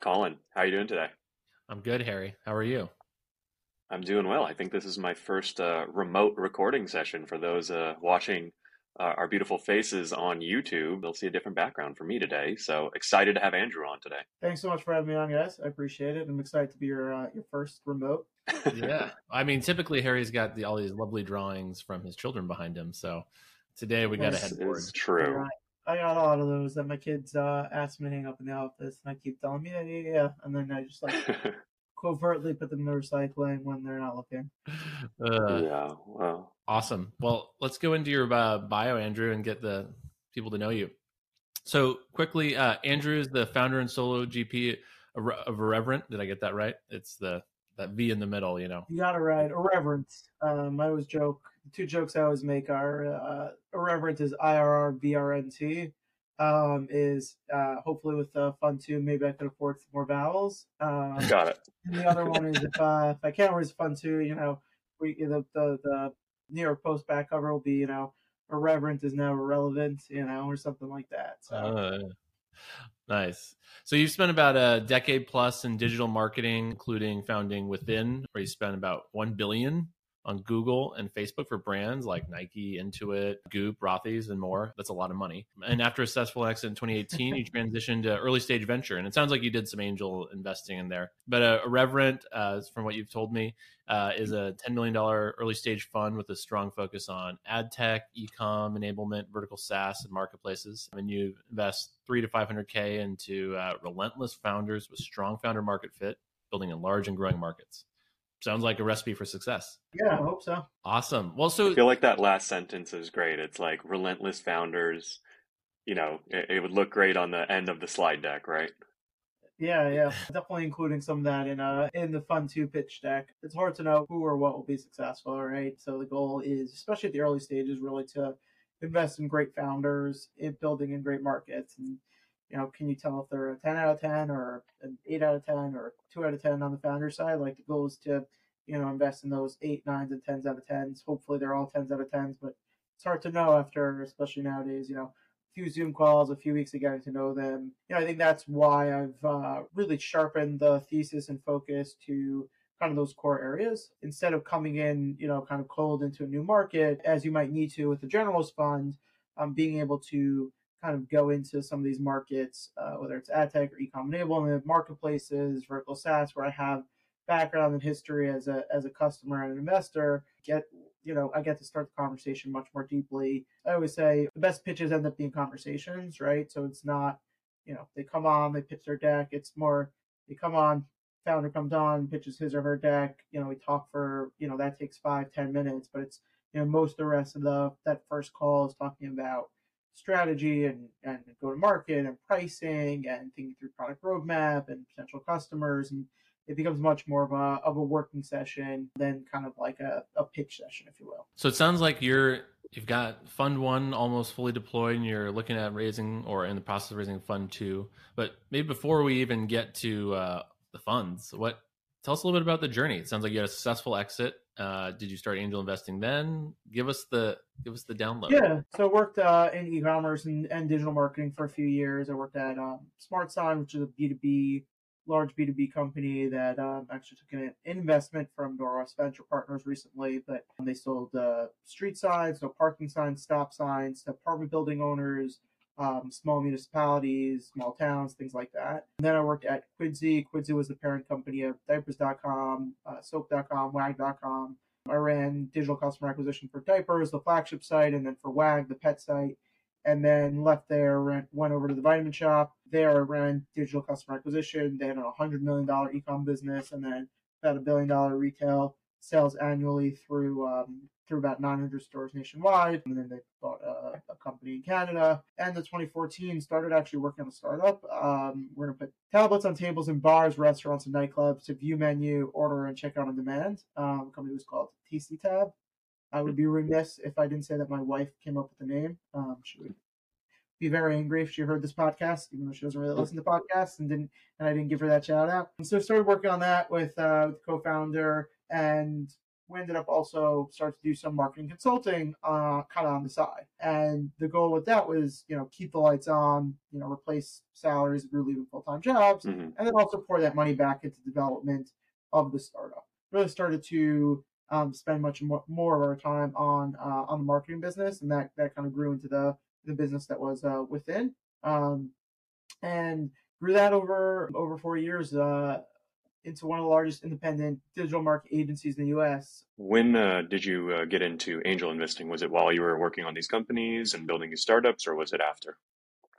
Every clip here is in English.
Colin, how are you doing today? I'm good, Harry. How are you? I'm doing well. I think this is my first uh, remote recording session for those uh, watching uh, our beautiful faces on YouTube. They'll see a different background for me today. So excited to have Andrew on today. Thanks so much for having me on, guys. I appreciate it. I'm excited to be your uh, your first remote. yeah, I mean, typically Harry's got the, all these lovely drawings from his children behind him. So today we got a headboard. It's true. I got a lot of those that my kids uh, ask me to hang up in the office, and I keep telling them, yeah, yeah, yeah, and then I just like covertly put them in the recycling when they're not looking. Uh, yeah, well, awesome. Well, let's go into your uh, bio, Andrew, and get the people to know you. So quickly, uh, Andrew is the founder and solo GP of irrvrnt. Did I get that right? It's the that V in the middle, you know. You got it right. irrvrnt. Um, I always joke. Two jokes I always make are uh, irreverent is I R R V R N T. Um, is uh, hopefully with the fun too. Maybe I could afford some more vowels. Um, got it. And the other one is if uh, if I can't raise fun too, you know, we the, the the New York Post back cover will be you know irreverent is now irrelevant, you know, or something like that. So. Uh, nice. So you've spent about a decade plus in digital marketing, including founding Within, where you spent about one billion on Google and Facebook for brands like Nike, Intuit, Goop, Rothy's, and more. That's a lot of money. And after a successful exit in 2018, you transitioned to early stage venture. And it sounds like you did some angel investing in there. But uh, Reverent, uh, from what you've told me, uh, is a $10 million early stage fund with a strong focus on ad tech, e-com enablement, vertical SaaS, and marketplaces. And you invest three to 500K into uh, relentless founders with strong founder market fit, building in large and growing markets sounds like a recipe for success. Yeah, I hope so. Awesome. Well, so I feel like that last sentence is great. It's like relentless founders. You know, it, it would look great on the end of the slide deck, right? Yeah, yeah, definitely including some of that in uh in the fun two pitch deck. It's hard to know who or what will be successful, right? So the goal is, especially at the early stages, really to invest in great founders, in building in great markets, and you know, can you tell if they're a 10 out of 10 or an 8 out of 10 or 2 out of 10 on the founder side? Like the goal is to, you know, invest in those 8, 9s, and 10s out of 10s. Hopefully they're all 10s out of 10s, but it's hard to know after, especially nowadays, you know, a few Zoom calls, a few weeks of getting to know them. You know, I think that's why I've uh, really sharpened the thesis and focus to kind of those core areas instead of coming in, you know, kind of cold into a new market as you might need to with the generalist fund. Um, being able to kind of go into some of these markets, uh, whether it's ad tech or e-com enablement, marketplaces, vertical SaaS, where I have background and history as a as a customer and an investor, get you know, I get to start the conversation much more deeply. I always say the best pitches end up being conversations, right? So it's not, you know, they come on, they pitch their deck. It's more they come on, founder comes on, pitches his or her deck. You know, we talk for, you know, that takes five, ten minutes, but it's you know, most of the rest of the that first call is talking about strategy and, and go to market and pricing and thinking through product roadmap and potential customers and it becomes much more of a of a working session than kind of like a, a pitch session if you will. So it sounds like you're you've got fund one almost fully deployed and you're looking at raising or in the process of raising fund two but maybe before we even get to uh, the funds what tell us a little bit about the journey it sounds like you had a successful exit uh, did you start angel investing then? Give us the give us the download. Yeah, so I worked uh, in e-commerce and, and digital marketing for a few years. I worked at um, SmartSign, which is a B two B large B two B company that um, actually took an investment from Norwest Venture Partners recently. But they sold uh, street signs, so parking signs, stop signs to apartment building owners. Um, small municipalities, small towns, things like that. And then I worked at Quidsi. Quidsi was the parent company of diapers.com, uh, soap.com, wag.com. I ran digital customer acquisition for diapers, the flagship site, and then for WAG, the pet site. And then left there, went, went over to the Vitamin Shoppe. There, I ran digital customer acquisition. They had a $100 million e-com business and then about a billion dollar retail sales annually through um, through about 900 stores nationwide. And then they bought a, a company in Canada. And the 2014, started actually working on a startup. Um, we're going to put tablets on tables in bars, restaurants, and nightclubs to view menu, order, and check out on demand. Um, company was called TC Tab. I would be remiss if I didn't say that my wife came up with the name. Um, she would be very angry if she heard this podcast, even though she doesn't really listen to podcasts and didn't and I didn't give her that shout out. And so I started working on that with uh, with co-founder and we ended up also start to do some marketing consulting uh, kind of on the side. And the goal with that was, you know, keep the lights on, you know, replace salaries if you're leaving full time jobs, Mhm. and then also pour that money back into development of the startup. Really started to um, spend much more, more of our time on uh, on the marketing business, and that that kind of grew into the the business that was uh, within, um, and grew that over over four years uh, into one of the largest independent digital market agencies in the U.S. When uh, did you uh, get into angel investing? Was it while you were working on these companies and building these startups, or was it after?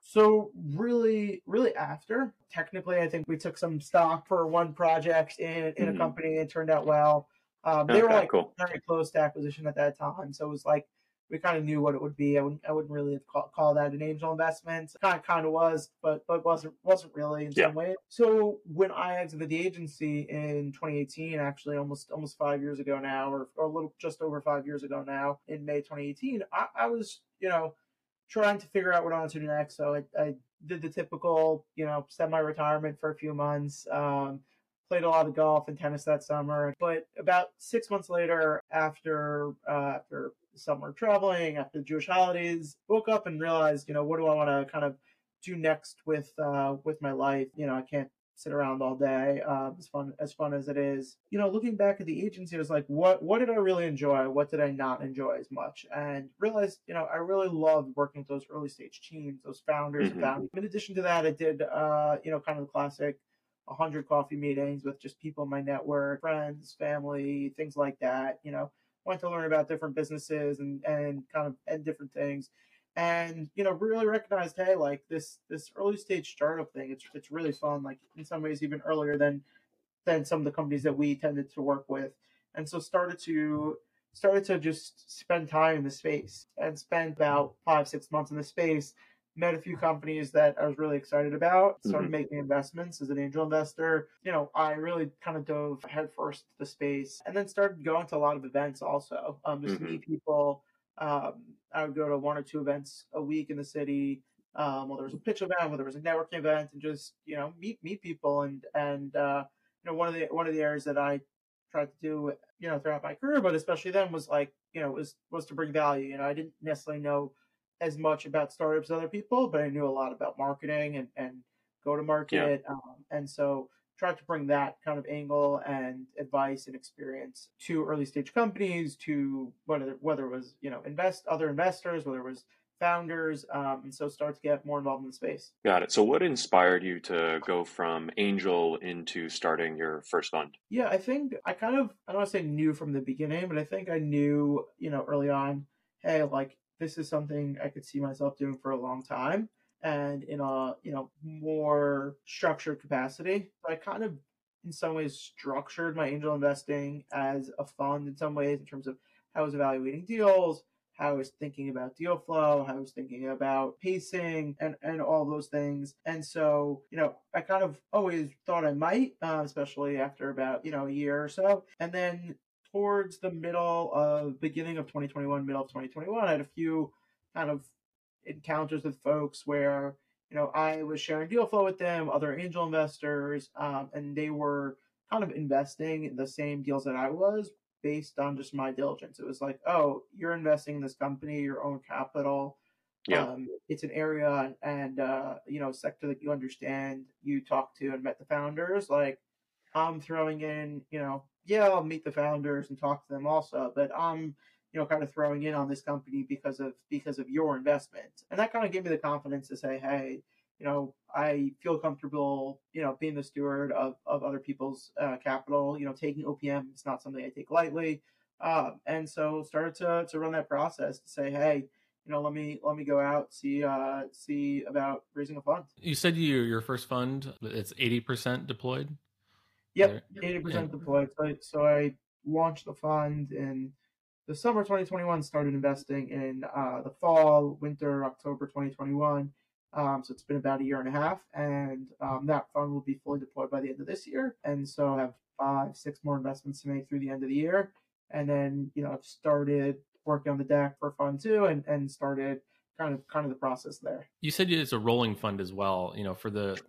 So really, really after technically, I think we took some stock for one project in in a company. And it turned out well. Um, they were like cool. very close to acquisition at that time, so it was like we kind of knew what it would be. I wouldn't, I wouldn't really call, call that an angel investment. Kind of, kind of was, but but wasn't wasn't really in Yeah. some way. So when I exited the agency in 2018, actually almost almost five years ago now, or, or a little just over five years ago now, in May 2018, I, I was you know trying to figure out what I wanted to do next. So I, I did the typical, you know, semi-retirement for a few months. Um, played a lot of golf and tennis that summer. But about six months later, after uh, after summer traveling, after the Jewish holidays, woke up and realized, you know, what do I want to kind of do next with uh, with my life? You know, I can't sit around all day. Um, as fun as fun as it is, you know, looking back at the agency, I was like, what what did I really enjoy? What did I not enjoy as much? And realized, you know, I really loved working with those early stage teams, those founders. Mhm. founders. In addition to that, I did, uh, you know, kind of the classic 100 coffee meetings with just people in my network, friends, family, things like that. You know, wanted to learn about different businesses and and kind of and different things. And you know really recognized hey like this this early stage startup thing it's it's really fun like in some ways even earlier than than some of the companies that we tended to work with. And so started to started to just spend time in the space and spent about five six months in the space met a few companies that i was really excited about started Mhm. making investments as an angel investor you know i really kind of dove headfirst to the space and then started going to a lot of events also um, just Mhm. meet people um, I would go to one or two events a week in the city. Um, whether it was a pitch event, whether it was a networking event, and just you know meet meet people and and uh, you know one of the one of the areas that I tried to do you know throughout my career, but especially then was like you know was was to bring value. You know I didn't necessarily know as much about startups as other people, but I knew a lot about marketing and and go to market, um, and so tried to bring that kind of angle and advice and experience to early stage companies, to whether whether it was you know invest other investors, whether it was founders, um, and so start to get more involved in the space. Got it. So, what inspired you to go from angel into starting your first fund? Yeah, I think I kind of I don't want to say knew from the beginning, but I think I knew you know early on, hey, like this is something I could see myself doing for a long time and in a you know more structured capacity. So I kind of in some ways structured my angel investing as a fund in some ways in terms of how I was evaluating deals, how I was thinking about deal flow, how I was thinking about pacing and, and all those things. And so, you know, I kind of always thought I might, uh, especially after about, you know, a year or so. And then towards the middle of beginning of 2021, middle of 2021, I had a few kind of encounters with folks where you know I was sharing deal flow with them, other angel investors, um, and they were kind of investing in the same deals that I was based on just my diligence. It was like, oh, you're investing in this company, your own capital. Yeah. Um, it's an area and uh, you know sector that you understand. You talk to and met the founders. Like I'm throwing in, you know, yeah, I'll meet the founders and talk to them also, but I'm you know, kind of throwing in on this company because of because of your investment. And that kind of gave me the confidence to say, hey, you know, I feel comfortable, you know, being the steward of, of other people's uh, capital. You know, taking OPM is not something I take lightly. Um, and so started to to run that process to say, hey, you know, let me let me go out see uh, see about raising a fund. You said you your first fund it's eighty percent deployed. Yep, eighty percent deployed. So, so I launched the fund in the summer 2021. Started investing in uh, the fall, winter, October 2021. Um, so it's been about a year and a half, and um, that fund will be fully deployed by the end of this year. And so I have five, six more investments to make through the end of the year, and then you know I've started working on the deck for fund two, and and started kind of kind of the process there. You said it's a rolling fund as well. You know, for the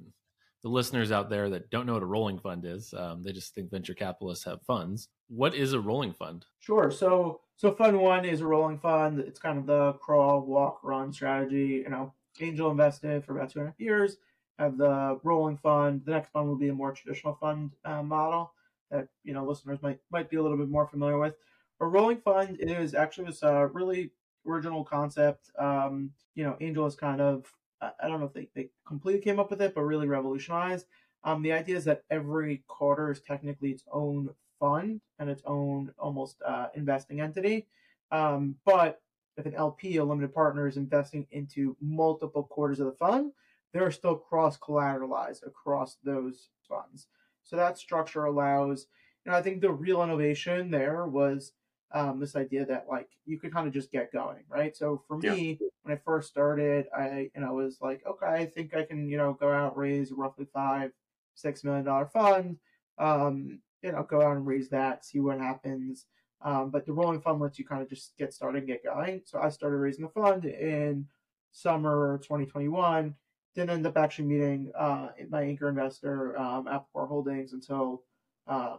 the listeners out there that don't know what a rolling fund is, um, they just think venture capitalists have funds. What is a rolling fund? Sure. So, so fund one is a rolling fund. It's kind of the crawl, walk, run strategy. You know, angel invested for about two and a half years. Have the rolling fund. The next fund will be a more traditional fund uh, model that you know listeners might might be a little bit more familiar with. A rolling fund is actually this uh, really original concept. Um, you know, Angel is kind of I don't know if they, they completely came up with it, but really revolutionized. Um, the idea is that every quarter is technically its own fund and its own almost uh, investing entity. Um, but if an LP, a limited partner, is investing into multiple quarters of the fund, they're still cross collateralized across those funds. So that structure allows, you know, I think the real innovation there was um, this idea that like you could kind of just get going, right? So for me, yeah. When I first started, I you know was like, okay, I think I can you know go out raise roughly five, six million dollar fund, um, you know, go out and raise that, see what happens. Um, but the rolling fund lets you kind of just get started and get going. So I started raising the fund in summer 2021. Didn't end up actually meeting uh, my anchor investor, um, Apple Holdings, until um,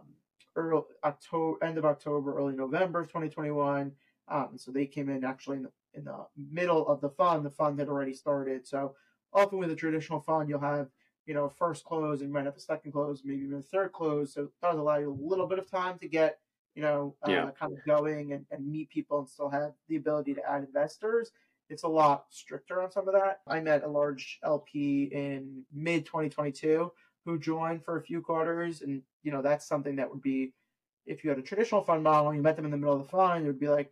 early October, end of October, early November of 2021. Um, so they came in actually in the, in the middle of the fund. The fund had already started. So often with a traditional fund, you'll have you know first close and you might have a second close, maybe even a third close. So it does allow you a little bit of time to get you know uh, yeah. kind of going and, and meet people and still have the ability to add investors. It's a lot stricter on some of that. I met a large LP in mid 2022 who joined for a few quarters, and you know that's something that would be if you had a traditional fund model and you met them in the middle of the fund, it would be like,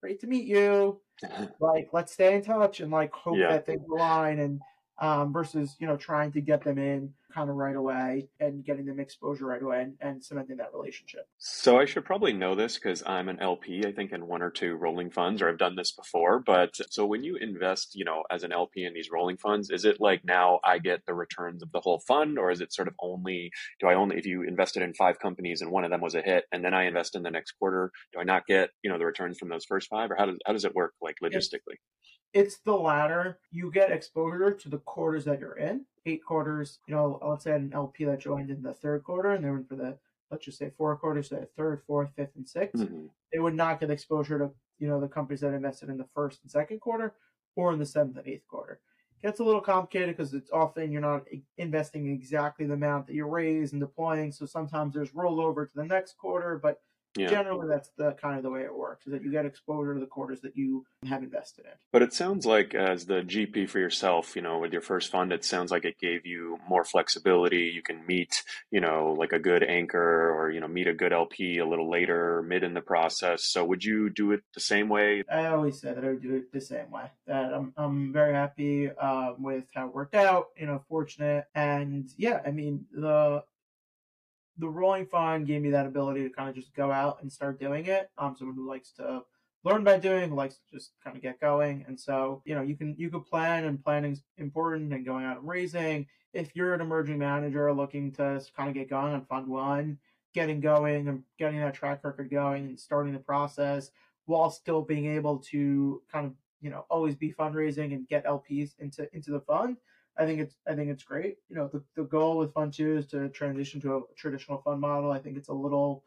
great to meet you, like let's stay in touch and like hope yeah. that things align and um, versus you know trying to get them in kind of right away and getting them exposure right away and, and cementing that relationship. So I should probably know this because I'm an LP, I think, in one or two rolling funds, or I've done this before. But so when you invest, you know, as an LP in these rolling funds, is it like now I get the returns of the whole fund, or is it sort of only do I only if you invested in five companies and one of them was a hit, and then I invest in the next quarter, do I not get you know the returns from those first five, or how does how does it work like logistically? It's the latter. You get exposure to the quarters that you're in. Eight quarters, you know, let's say an LP that joined in the third quarter and they in for the, let's just say four quarters, so third, fourth, fifth, and 6th mm-hmm. They would not get exposure to, you know, the companies that invested in the first and second quarter or in the seventh and eighth quarter. It gets a little complicated because it's often you're not investing exactly the amount that you raise and deploying. So sometimes there's rollover to the next quarter, but yeah. Generally, that's the kind of the way it works: is that you get exposure to the quarters that you have invested in. But it sounds like, as the GP for yourself, you know, with your first fund, it sounds like it gave you more flexibility. You can meet, you know, like a good anchor, or you know, meet a good LP a little later, mid in the process. So, would you do it the same way? I always said that I would do it the same way. That I'm, I'm very happy uh, with how it worked out. You know, fortunate, and yeah, I mean the the rolling fund gave me that ability to kind of just go out and start doing it. I'm someone who likes to learn by doing, likes to just kind of get going. And so, you know, you can you could plan and planning's important and going out and raising. If you're an emerging manager looking to kind of get going on fund one, getting going and getting that track record going and starting the process while still being able to kind of, you know, always be fundraising and get LPs into into the fund I think it's I think it's great. You know, the, the goal with Fund Two is to transition to a traditional fund model. I think it's a little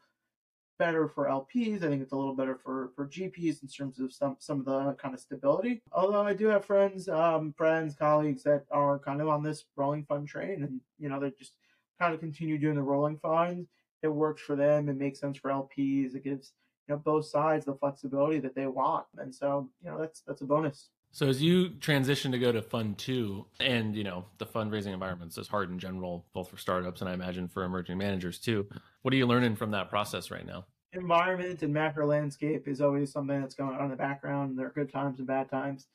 better for LPs. I think it's a little better for for GPs in terms of some some of the kind of stability. Although I do have friends, um, friends, colleagues that are kind of on this rolling fund train, and you know they just kind of continue doing the rolling fund. It works for them. It makes sense for LPs. It gives you know both sides the flexibility that they want, and so you know that's that's a bonus. So as you transition to go to fund two, and you know the fundraising environment is hard in general, both for startups and I imagine for emerging managers too. What are you learning from that process right now? Environment and macro landscape is always something that's going on in the background. There are good times and bad times.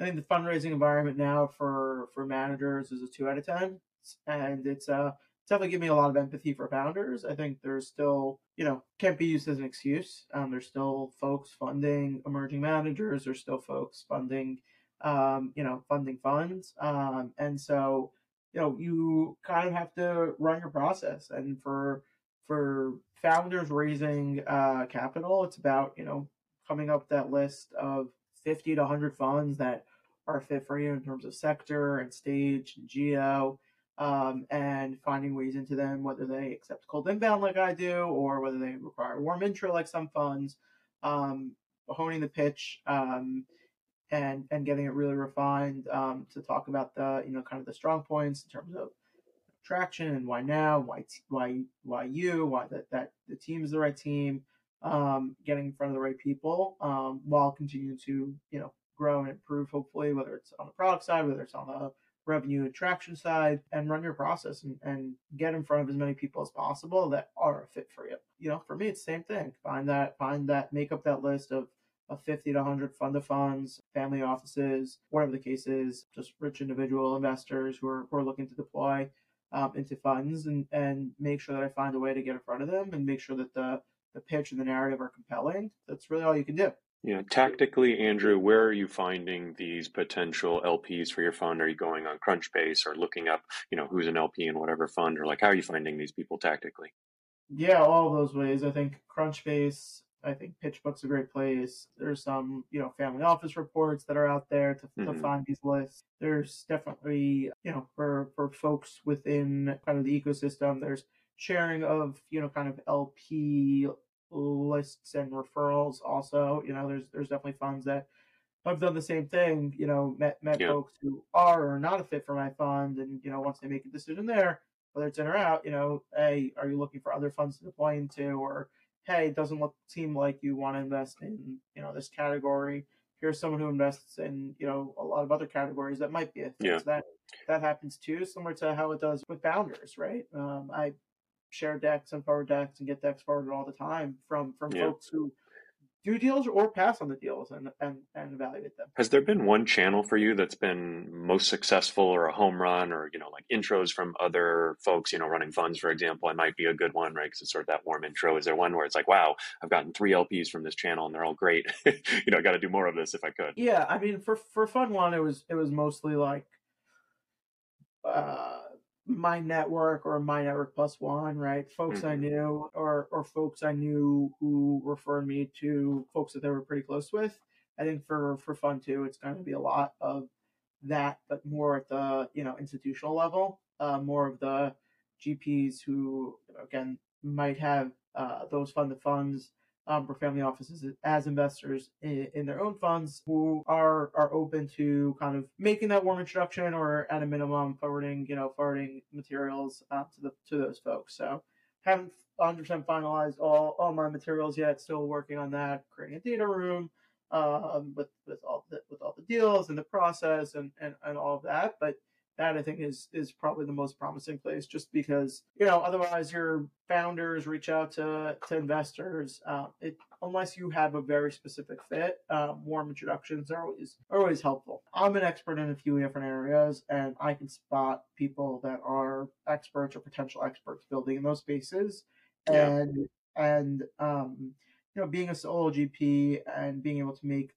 I think the fundraising environment now for for managers is a two out of ten, and it's uh definitely give me a lot of empathy for founders. I think there's still, you know, can't be used as an excuse. Um, there's still folks funding emerging managers. There's still folks funding, um, you know, funding funds. Um, and so, you know, you kind of have to run your process. And for for founders raising uh, capital, it's about you know coming up that list of 50 to 100 funds that are fit for you in terms of sector and stage and geo um, and finding ways into them, whether they accept cold inbound like I do, or whether they require warm intro like some funds, um, honing the pitch, um, and and getting it really refined um, to talk about the you know kind of the strong points in terms of traction and why now, why why why you, why that that the team is the right team, um, getting in front of the right people, um, while continuing to you know grow and improve. Hopefully, whether it's on the product side, whether it's on the revenue attraction side, and run your process and, and get in front of as many people as possible that are a fit for you. You know, for me, it's the same thing. Find that, find that, make up that list of of 50 to 100 fund of funds, family offices, whatever the case is, just rich individual investors who are, who are looking to deploy um, into funds and, and make sure that I find a way to get in front of them and make sure that the, the pitch and the narrative are compelling. That's really all you can do. Yeah, tactically, Andrew, where are you finding these potential LPs for your fund? Are you going on Crunchbase or looking up, you know, who's an LP in whatever fund, or like how are you finding these people tactically? Yeah, all those ways. I think Crunchbase, I think PitchBook's a great place. There's some, you know, family office reports that are out there to, mm-hmm. to find these lists. There's definitely, you know, for for folks within kind of the ecosystem, there's sharing of, you know, kind of LP lists and referrals also. You know, there's there's definitely funds that have done the same thing, you know, met met yeah. folks who are or not a fit for my fund and, you know, once they make a decision there, whether it's in or out, you know, hey, are you looking for other funds to deploy into or hey, it doesn't look seem like you want to invest in, you know, this category. Here's someone who invests in, you know, a lot of other categories that might be a fit. Yeah. So that that happens too, similar to how it does with founders, right? Um, I share decks and forward decks and get decks forwarded all the time from from yeah. folks who do deals or pass on the deals and, and and evaluate them. Has there been one channel for you that's been most successful or a home run or, you know, like intros from other folks, you know, running funds, for example, it might be a good one, right? Because it's sort of that warm intro. Is there one where it's like, wow, I've gotten three LPs from this channel and they're all great. you know, I got to do more of this if I could. Yeah. I mean, for, for fun one, it was, it was mostly like, uh, my network or my network plus one, right? Folks mm-hmm. I knew or or folks I knew who referred me to folks that they were pretty close with. I think for for fun too, it's going to be a lot of that, but more at the you know institutional level, uh, more of the GPs who again might have uh, those fund of funds um, for family offices as investors in, in, their own funds who are are open to kind of making that warm introduction or at a minimum forwarding you know forwarding materials uh, to the to those folks. So haven't 100% finalized all all my materials yet. Still working on that, creating a data room um, with with all the, with all the deals and the process and, and and all of that, but that I think is is probably the most promising place, just because you know otherwise your founders reach out to to investors. Uh, it, unless you have a very specific fit, uh, warm introductions are always are always helpful. I'm an expert in a few different areas, and I can spot people that are experts or potential experts building in those spaces, yeah. and and um, you know being a solo GP and being able to make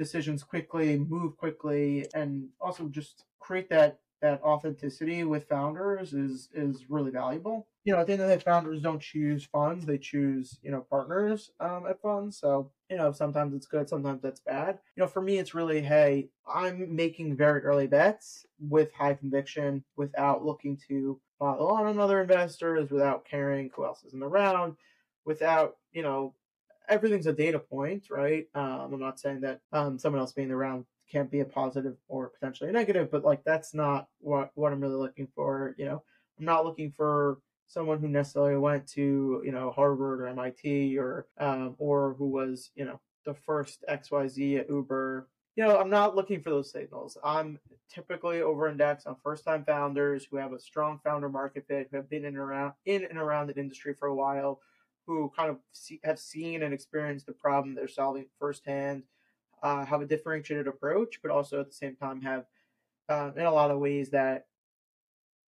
decisions quickly, move quickly, and also just create that that authenticity with founders is is really valuable. You know, at the end of the day, founders don't choose funds; they choose you know partners um, at funds. So you know, sometimes it's good, sometimes that's bad. You know, for me, it's really hey, I'm making very early bets with high conviction, without looking to follow on other investors, without caring who else is in the round, without you know everything's a data point, right? Um, I'm not saying that um, someone else being around can't be a positive or potentially a negative, but like that's not what what I'm really looking for. You know, I'm not looking for someone who necessarily went to you know Harvard or MIT or um, or who was you know the first XYZ at Uber. You know, I'm not looking for those signals. I'm typically over indexed on first time founders who have a strong founder market fit, who have been in and around in and around the industry for a while, who kind of see, have seen and experienced the problem they're solving firsthand, uh, have a differentiated approach, but also at the same time have, uh, in a lot of ways, that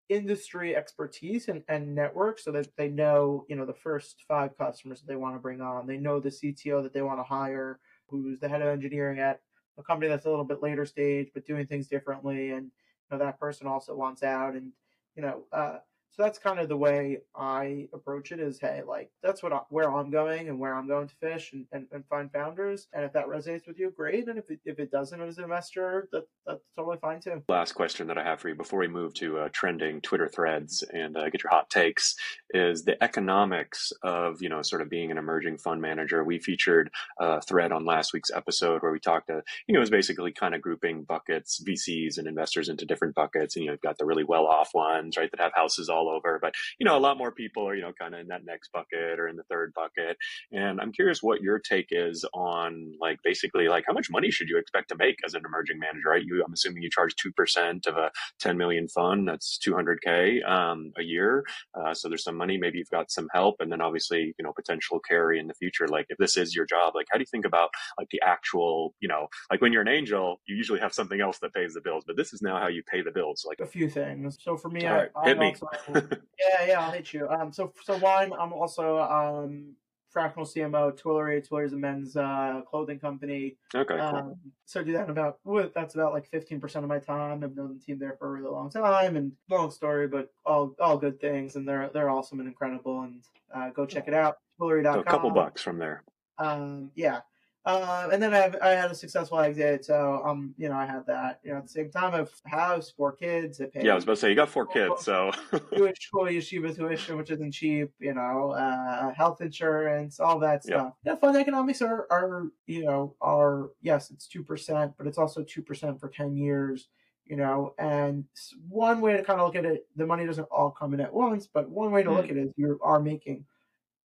industry expertise and, and network so that they know, you know, the first five customers that they want to bring on. They know the CTO that they want to hire, who's the head of engineering at a company that's a little bit later stage, but doing things differently. And, you know, that person also wants out. And, you know, uh, so that's kind of the way I approach it is, hey, like that's what I, where I'm going and where I'm going to fish and, and, and find founders. And if that resonates with you, great. And if it, if it doesn't as an investor, that, that's totally fine too. Last question that I have for you before we move to uh, trending Twitter threads and uh, get your hot takes is the economics of, you know, sort of being an emerging fund manager. We featured a thread on last week's episode where we talked to, you know, it was basically kind of grouping buckets, VCs and investors into different buckets. And, you know, you've got the really well off ones, right, that have houses all over. But, you know, a lot more people are, you know, kind of in that next bucket or in the third bucket. And I'm curious what your take is on like basically like how much money should you expect to make as an emerging manager, right? You, I'm assuming you charge 2% of a 10 million fund. That's 200K um, a year. Uh, so there's some money. Maybe you've got some help. And then obviously, you know, potential carry in the future. Like if this is your job, like how do you think about like the actual, you know, like when you're an angel, you usually have something else that pays the bills, but this is now how you pay the bills. Like a few things. So for me, All I, right, hit me. Yeah, yeah, I'll hit you. Um, so so one, I'm also um fractional CMO. Twillory, Twillory is a men's uh, clothing company. okay, cool. Um, so I do that about well, that's about like fifteen percent of my time. I've known the team there for a really long time, and long story, but all all good things, and they're they're awesome and incredible. And uh, go check it out, Twillory.com. So a couple bucks from there. Um, yeah. Um, and then I have, I had a successful exit, so um, you know, I had that. You know, at the same time, I have a house, four kids. I pay Yeah, I was about to say you got four kids, so Jewish school yeshiva tuition, which isn't cheap. You know, uh, health insurance, all that stuff. Yeah, fund economics are are you know are yes, it's two percent, but it's also two percent for ten years. You know, and one way to kind of look at it, the money doesn't all come in at once, but one way to look at it is you are making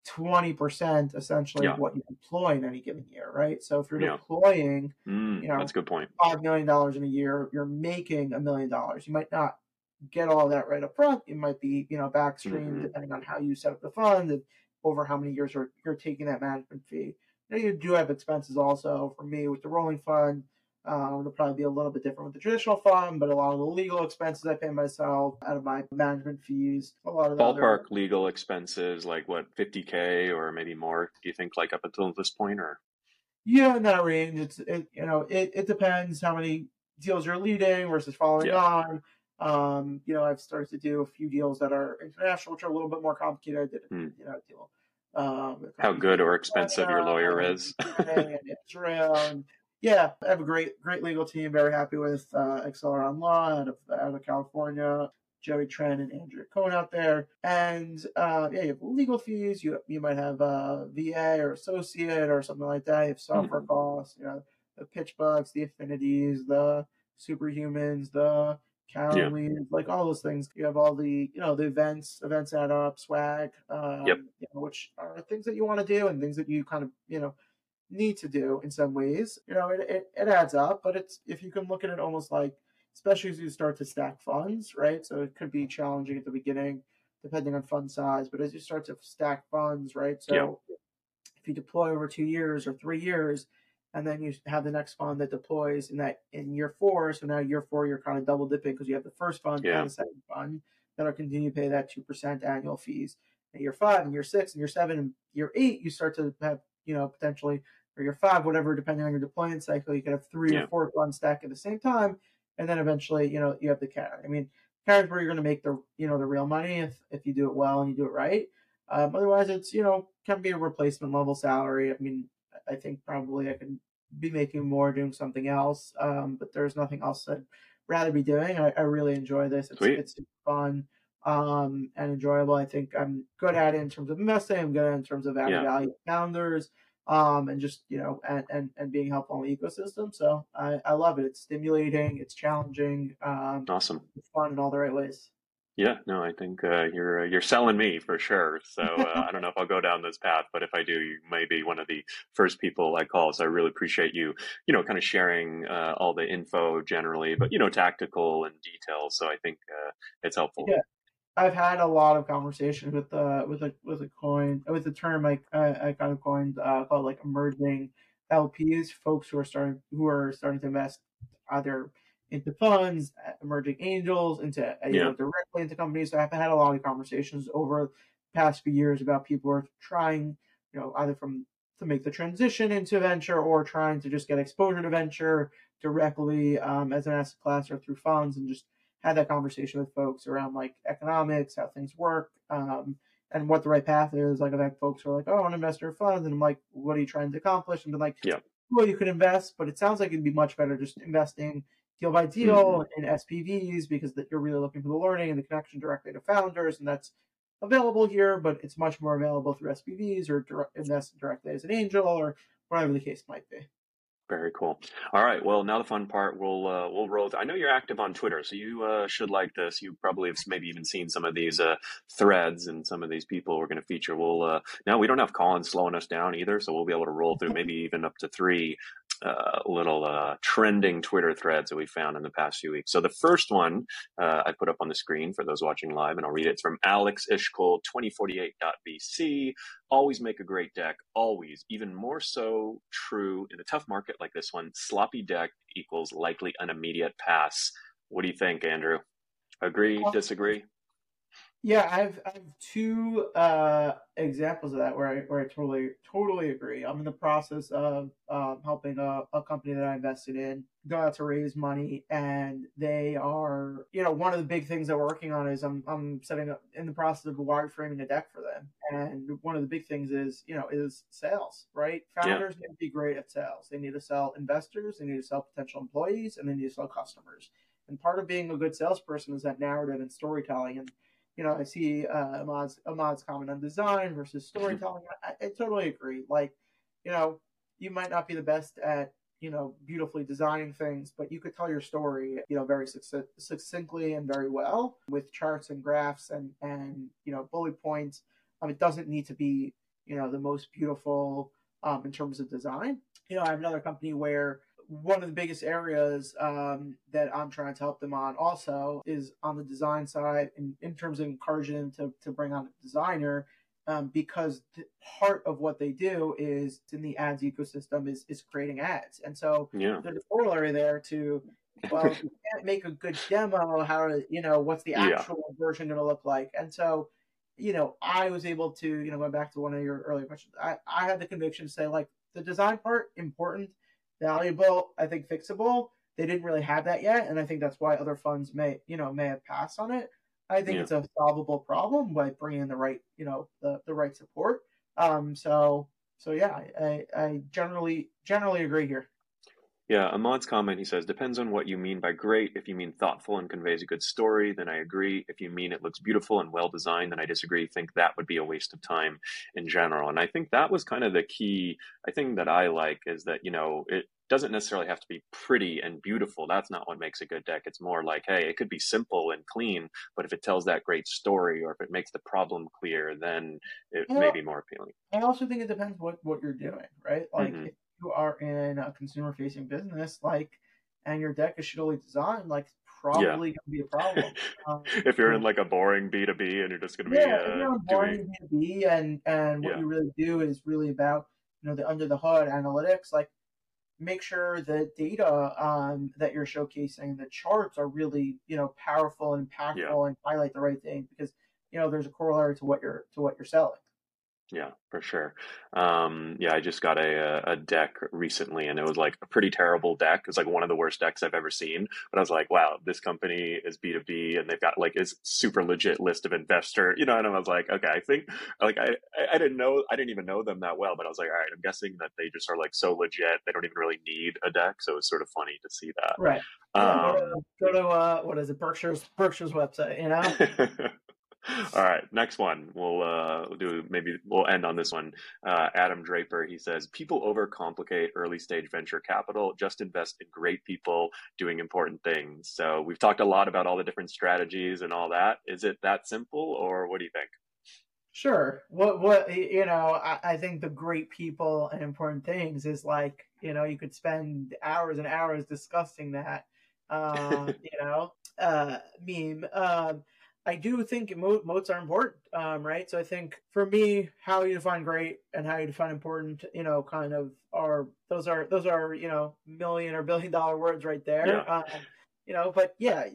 twenty percent essentially Yeah. of what you deploy in any given year, right? So if you're Yeah. deploying Mm, You know, that's a good point. five million dollars in a year, you're making a million dollars. You might not get all that right up front. It might be, you know, backstream Mhm. depending on how you set up the fund and over how many years you're, you're taking that management fee. Now you do have expenses also. For me, with the rolling fund, um, it'll probably be a little bit different with the traditional fund, but a lot of the legal expenses I pay myself out of my management fees. A lot of the other- Ballpark legal expenses, like what, 50K or maybe more, do you think, like up until this point? Or Yeah, in that range. It's it, you know it, it depends how many deals you're leading versus following Yeah. on. Um, you know, I've started to do a few deals that are international, which are a little bit more complicated. I did a Hmm. you know deal. Um, how good or expensive your lawyer is? Israel, yeah, I have a great great legal team. Very happy with uh, Acceleron Law out of out of California. Joey Trent and Andrew Cohen out there, and uh, yeah, you have legal fees. You you might have a VA or associate or something like that. You have software costs. You know, the PitchBooks, the affinities, the superhumans, the Yeah. Calendly, like all those things. You have all the, you know, the events, events add up, swag, um, Yep. you know, which are things that you want to do and things that you kind of, you know, need to do in some ways. You know, it, it, it adds up, but it's, if you can look at it almost like, especially as you start to stack funds, right? So it could be challenging at the beginning, depending on fund size, but as you start to stack funds, right? So if you deploy over two years or three years, and then you have the next fund that deploys in that in year four. So now year four, you're kind of double dipping because you have the first fund Yeah. and the second fund that'll continue to pay that two percent annual fees. At year five and year six and year seven and year eight, you start to have you know potentially or your five, whatever, depending on your deployment cycle, you could have three Yeah. or four funds stack at the same time, and then eventually you know you have the carry. I mean, carry is where you're going to make the you know the real money if if you do it well and you do it right. Um, otherwise, it's you know can be a replacement level salary. I mean, I think probably I can be making more doing something else, um, but there's nothing else I'd rather be doing. I, I really enjoy this. It's Sweet. it's fun um, and enjoyable. I think I'm good at it in terms of investing. I'm good at it in terms of adding Yeah. value to founders. Um, and just you know, and, and, and being helpful in the ecosystem. So I, I love it. It's stimulating. It's challenging. Um, Awesome. it's fun in all the right ways. Yeah, no, I think uh, you're uh, you're selling me for sure. So uh, I don't know if I'll go down this path, but if I do, you may be one of the first people I call. So I really appreciate you, you know, kind of sharing uh, all the info generally, but you know, tactical and details. So I think uh, it's helpful. Yeah. I've had a lot of conversations with uh with a with a coin with the term like I, I kind of coined uh, called like emerging LPs, folks who are starting who are starting to invest either into funds, uh, emerging angels, into uh, you know directly into companies. So I've had a lot of conversations over the past few years about people who are trying, you know, either from to make the transition into venture or trying to just get exposure to venture directly um, as an asset class or through funds and just had that conversation with folks around like economics, how things work, um, and what the right path is. Like I've had folks who are like, "Oh, I'm an investor fund," and I'm like, "What are you trying to accomplish?" And been like, Yeah. well, you could invest, but it sounds like it'd be much better just investing deal by deal Mm-hmm. in SPVs because that you're really looking for the learning and the connection directly to founders, and that's available here, but it's much more available through SPVs or direct, invest directly as an angel or whatever the case might be. Very cool. All right. Well, now the fun part. We'll uh, we'll roll. I know you're active on Twitter, so you uh, should like this. You probably have maybe even seen some of these uh, threads and some of these people we're going to feature. We'll uh, now we don't have Colin slowing us down either, so we'll be able to roll through maybe even up to three uh, little uh, trending Twitter threads that we found in the past few weeks. So the first one uh, I put up on the screen for those watching live, and I'll read it. It's from Alex Iskold, 2048.vc. Always make a great deck. Always. Even more so true in a tough market like this one. Sloppy deck equals likely an immediate pass. What do you think, Andrew? Agree? Disagree? Yeah, I've I have two uh, examples of that where I where I totally totally agree. I'm in the process of um, helping a, a company that I invested in go out to raise money, and they are you know one of the big things that we're working on is I'm I'm setting up in the process of wireframing a deck for them, and one of the big things is you know is sales, right? Founders need to be great at sales. They need to sell investors, they need to sell potential employees, and they need to sell customers. And part of being a good salesperson is that narrative and storytelling and you know, I see uh, Ahmad's, Ahmad's comment on design versus storytelling. I, I totally agree. Like, you know, you might not be the best at, you know, beautifully designing things, but you could tell your story, you know, very succinctly and very well with charts and graphs and, and you know, bullet points. Um, it doesn't need to be, you know, the most beautiful um, in terms of design. You know, I have another company where one of the biggest areas um, that I'm trying to help them on also is on the design side in, in terms of encouraging them to, to bring on a designer um, because part of what they do is in the ads ecosystem is, is creating ads. And so yeah. there's a corollary there to, well, you can't make a good demo, how you know, what's the actual yeah. version going to look like? And so, you know, I was able to, you know, going back to one of your earlier questions, I, I had the conviction to say like the design part important, valuable, I think fixable. They didn't really have that yet, and I think that's why other funds may, you know, may have passed on it. I think Yeah. it's a solvable problem by bringing in the right, you know, the, the right support. Um, so so yeah, I, I generally generally agree here. Yeah, Ahmad's comment, he says, depends on what you mean by great. If you mean thoughtful and conveys a good story, then I agree. If you mean it looks beautiful and well designed, then I disagree. Think that would be a waste of time in general. And I think that was kind of the key. I think that I like is that, you know, it doesn't necessarily have to be pretty and beautiful. That's not what makes a good deck. It's more like, hey, it could be simple and clean, but if it tells that great story or if it makes the problem clear, then it Yeah. may be more appealing. I also think it depends what what you're doing, right? Like Mhm. if you are in a consumer facing business, like, and your deck is shittily designed, like, probably going to be a problem. Um, if you're in like a boring B2B and you're just going to be yeah, if uh, on doing, boring B2B and and what Yeah. you really do is really about you know the under the hood analytics, like make sure the data um, that you're showcasing, the charts are really you know powerful and impactful and highlight the right thing because you know there's a corollary to what you're to what you're selling. Yeah, for sure. Um, yeah, I just got a a deck recently, and it was like a pretty terrible deck. It was like one of the worst decks I've ever seen. But I was like, wow, this company is B two B, and they've got like this super legit list of investor, you know. And I was like, okay, I think like I I- didn't know I didn't even know them that well, but I was like, all right, I'm guessing that they just are like so legit, they don't even really need a deck. So it was sort of funny to see that. Right. Yeah, go Um, to, go to uh, what is it, Berkshire's Berkshire's website, you know? All right, next one. We'll uh, do maybe we'll end on this one. Uh, Adam Draper, he says people overcomplicate early stage venture capital. Just invest in great people doing important things. So we've talked a lot about all the different strategies and all that. Is it that simple, or what do you think? Sure. What what you know, I, I think the great people and important things is like, you know, you could spend hours and hours discussing that. Um, you know, uh meme. Um I do think mo- moats are important, um, right? So I think for me, how you define great and how you define important, you know, kind of are those are those are you know million or billion dollar words right there. Yeah. Um, you know, but yeah,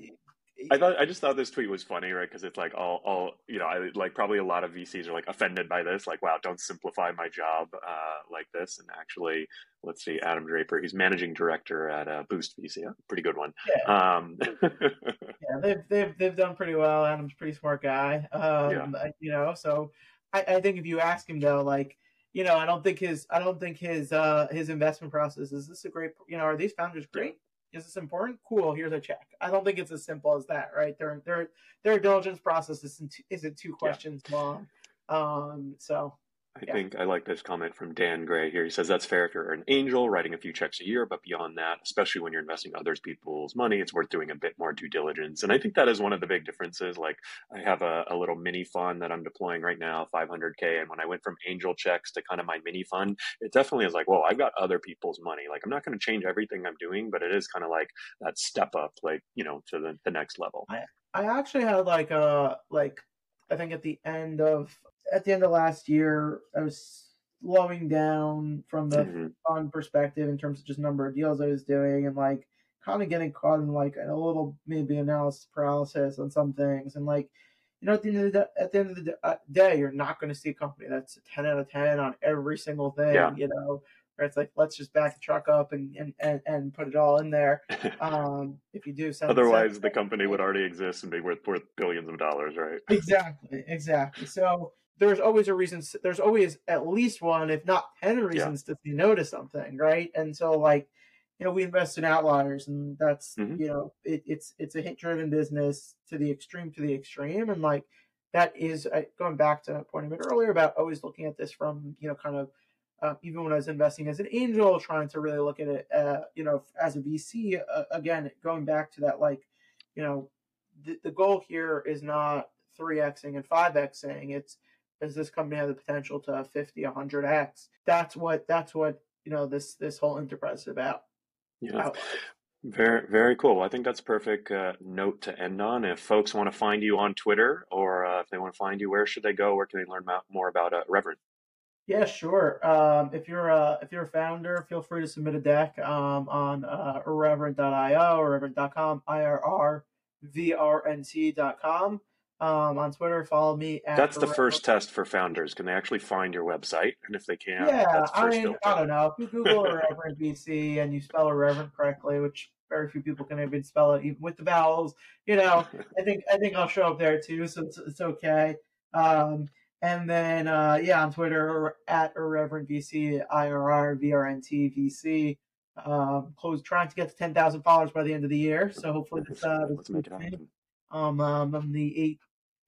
I thought I just thought this tweet was funny, right? Because it's like all, all you know, I like probably a lot of VCs are like offended by this, like, wow, don't simplify my job uh, like this. And actually, let's see, Adam Draper, he's managing director at uh, Boost VC, a pretty good one. Yeah, um, yeah, they've they've they've done pretty well. Adam's a pretty smart guy, um, yeah. you know. So I, I think if you ask him though, like you know, I don't think his I don't think his uh his investment process is this a great you know, are these founders great? Is this important? Cool, here's a check. I don't think it's as simple as that, right? Their their their diligence process isn't isn't two questions yeah. long. Um so I yeah. think I like this comment from Dan Gray here. He says that's fair if you're an angel writing a few checks a year, but beyond that, especially when you're investing others people's money, it's worth doing a bit more due diligence. And I think that is one of the big differences. Like I have a, a little mini fund that I'm deploying right now, 500k, and when I went from angel checks to kind of my mini fund, it definitely is like, well, I've got other people's money. Like I'm not going to change everything I'm doing, but it is kind of like that step up, like you know, to the, the next level. I I actually had like a like I think at the end of at the end of last year, I was slowing down from the mm-hmm. fund perspective in terms of just number of deals I was doing and like kind of getting caught in like a little maybe analysis paralysis on some things and like you know at the end of the, at the end of the uh, day you're not going to see a company that's a 10 out of 10 on every single thing yeah. you know where it's like let's just back the truck up and and, and, and put it all in there um, if you do otherwise the company would already exist and be worth worth billions of dollars right exactly exactly so there's always a reason there's always at least one if not 10 reasons yeah. to say no to something right and so like you know we invest in outliers and that's mm-hmm. you know it, it's it's a hit driven business to the extreme to the extreme and like that is going back to a point I made earlier about always looking at this from you know kind of uh, even when I was investing as an angel, trying to really look at it, uh, you know, as a VC. Uh, again, going back to that, like, you know, the, the goal here is not three xing and five xing. It's does this company have the potential to 50 100x that's what that's what you know this this whole enterprise is about. Yeah. Very very cool. I think that's a perfect uh, note to end on. If folks want to find you on twitter or uh, if they want to find you where should they go? Where can they learn more about uh, reverent yeah, sure. Um, if you're a if you're a founder, feel free to submit a deck um, on uh, irrvrnt.io or irrvrnt.com, I R R V R N T.com um, on Twitter. Follow me. that's the first test for founders. Can they actually find your website? And if they can, yeah, I mean, I don't know. If you Google irrvrnt VC and you spell irrvrnt correctly, which very few people can even spell it, even with the vowels, you know, I think I think I'll show up there too, so it's, it's okay. Um, and then uh, yeah, on Twitter at irrvrnt VC, I R R V R N T V C. Um, close trying to get to ten thousand followers by the end of the year. So hopefully this uh, this Let's make it happen. Um, um, I'm the eight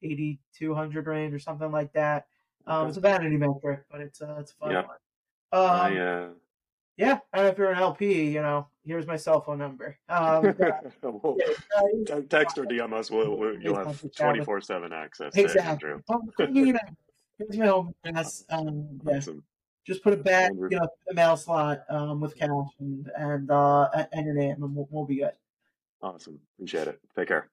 8200 range or something like that. Um. It's a vanity metric, but it's uh, it's a fun yep. one. Um, I, uh... Yeah, and if you're an LP, you know, here's my cell phone number. Um, well, yeah, text or DM us. We'll, we'll you'll have twenty four seven access. Exactly. here's my home address. Um, yeah. Awesome. Just put it back, you know, the mail slot um, with cash and and uh, and your name, and we'll, we'll be good. Awesome. Appreciate it. Take care.